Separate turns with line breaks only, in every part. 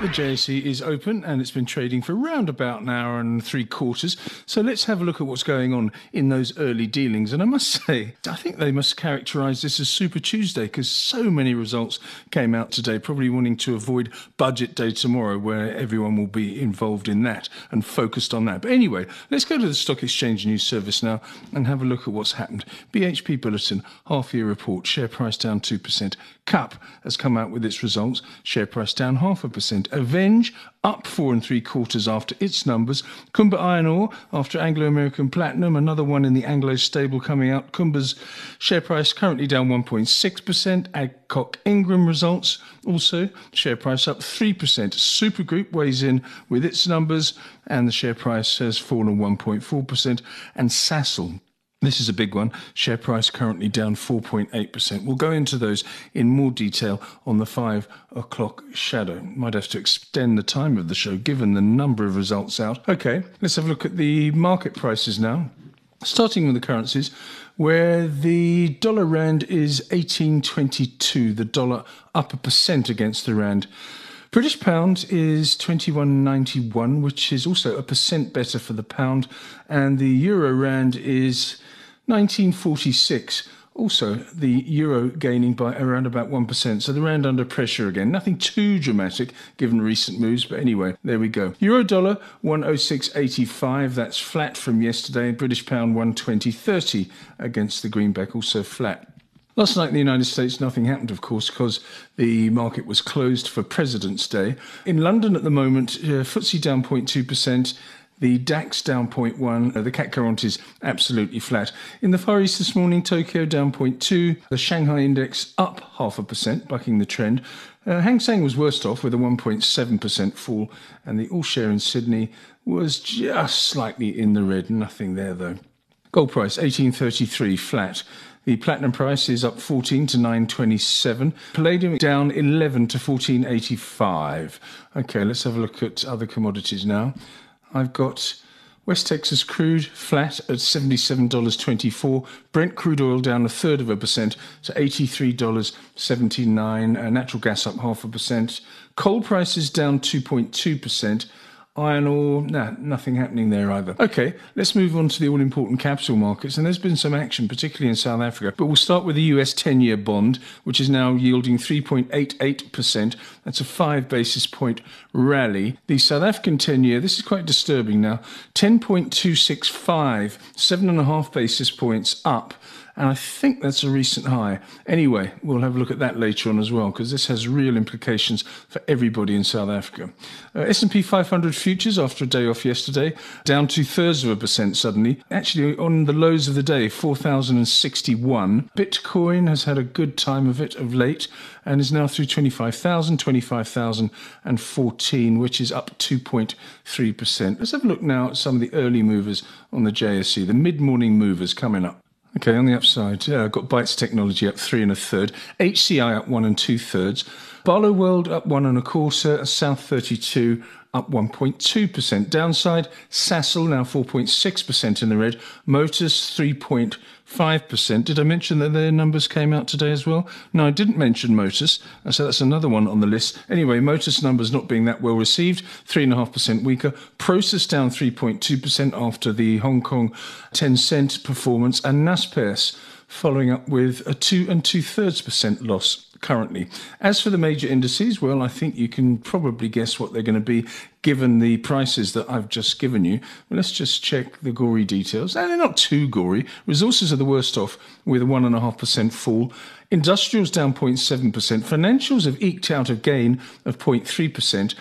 The JSE is open and it's been trading for around about an hour and three quarters. So let's have a look at what's going on in those early dealings. And I must say, I think they must characterize this as Super Tuesday because so many results came out today, probably wanting to avoid budget day tomorrow where everyone will be involved in that and focused on that. But anyway, let's go to the Stock Exchange News Service now and have a look at what's happened. BHP Billiton, half year report, share price down 2%. CUP has come out with its results, share price down half a percent. Aveng up four and three quarters after its numbers. Kumba Iron Ore after Anglo American Platinum, another one in the Anglo stable coming out. Kumba's share price currently down 1.6%. Adcock Ingram results also share price up 3%. Supergroup weighs in with its numbers and the share price has fallen 1.4%. And Sasol this is a big one. Share price currently down 4.8%. We'll go into those in more detail on the five o'clock shadow. Might have to extend the time of the show given the number of results out. Okay, let's have a look at the market prices now. Starting with the currencies, where the dollar rand is 1822, the dollar up a percent against the rand. British pound is 21.91, which is also a percent better for the pound, and the euro rand is 1946. Also, the euro gaining by around about 1%. So the rand under pressure again. Nothing too dramatic given recent moves, but anyway, there we go. Euro dollar 106.85. That's flat from yesterday. British pound 120.30 against the greenback, also flat. Last night in the United States, nothing happened, of course, because the market was closed for President's Day. In London at the moment, uh, FTSE down 0.2%. The DAX down 0.1, uh, the CAC 40 is absolutely flat. In the Far East this morning, Tokyo down 0.2, the Shanghai index up half a percent, bucking the trend. Uh, Hang Seng was worst off with a 1.7% fall, and the all share in Sydney was just slightly in the red, nothing there though. Gold price 1833 flat. The platinum price is up 14 to 927. Palladium down 11 to 1485. Okay, let's have a look at other commodities now. I've got West Texas crude flat at $77.24. Brent crude oil down a third of a percent to $83.79. Uh, natural gas up half a percent. Coal prices down 2.2% iron ore, nah, nothing happening there either. Okay, let's move on to the all important capital markets. And there's been some action, particularly in South Africa. But we'll start with the US 10 year bond, which is now yielding 3.88%. That's a five basis point rally. The South African 10 year, this is quite disturbing now, 10.265, seven and a half basis points up and I think that's a recent high. Anyway, we'll have a look at that later on as well because this has real implications for everybody in South Africa. Uh, S&P 500 futures after a day off yesterday down two thirds of a percent suddenly. Actually, on the lows of the day, 4,061. Bitcoin has had a good time of it of late and is now through 25,000, 25,014, which is up 2.3%. Let's have a look now at some of the early movers on the JSE, the mid morning movers coming up. Okay, on the upside, I've got Bytes Technology up three and a third, HCI up one and two thirds, Barloworld up one and a quarter, South 32 up 1.2%. Downside, Sasol now 4.6% in the red, Motus 3.5%. Did I mention that their numbers came out today as well? No, I didn't mention Motus, so that's another one on the list. Anyway, Motus numbers not being that well received, 3.5% weaker. Prosus down 3.2% after the Hong Kong Tencent performance, and Naspers following up with a two and two thirds percent loss currently. As for the major indices, well, I think you can probably guess what they're going to be given the prices that I've just given you. Well, let's just check the gory details. And they're not too gory. Resources are the worst off with a 1.5% fall. Industrials down 0.7%. Financials have eked out a gain of 0.3%.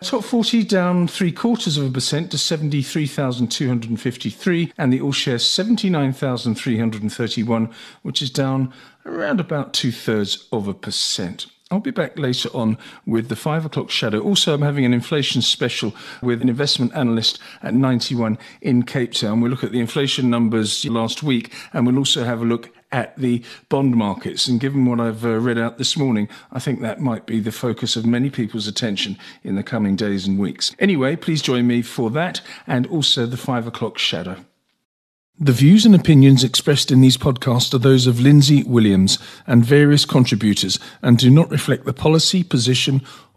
Top 40 down three quarters of a percent to 73,253, and the all shares 79,331, which is down around about two thirds of a percent. I'll be back later on with the five o'clock shadow. Also, I'm having an inflation special with an investment analyst at 91 in Cape Town. We'll look at the inflation numbers last week and we'll also have a look at the bond markets. And given what I've uh, read out this morning, I think that might be the focus of many people's attention in the coming days and weeks. Anyway, please join me for that and also the five o'clock shadow. The views and opinions expressed in these podcasts are those of Lindsay Williams and various contributors and do not reflect the policy, position,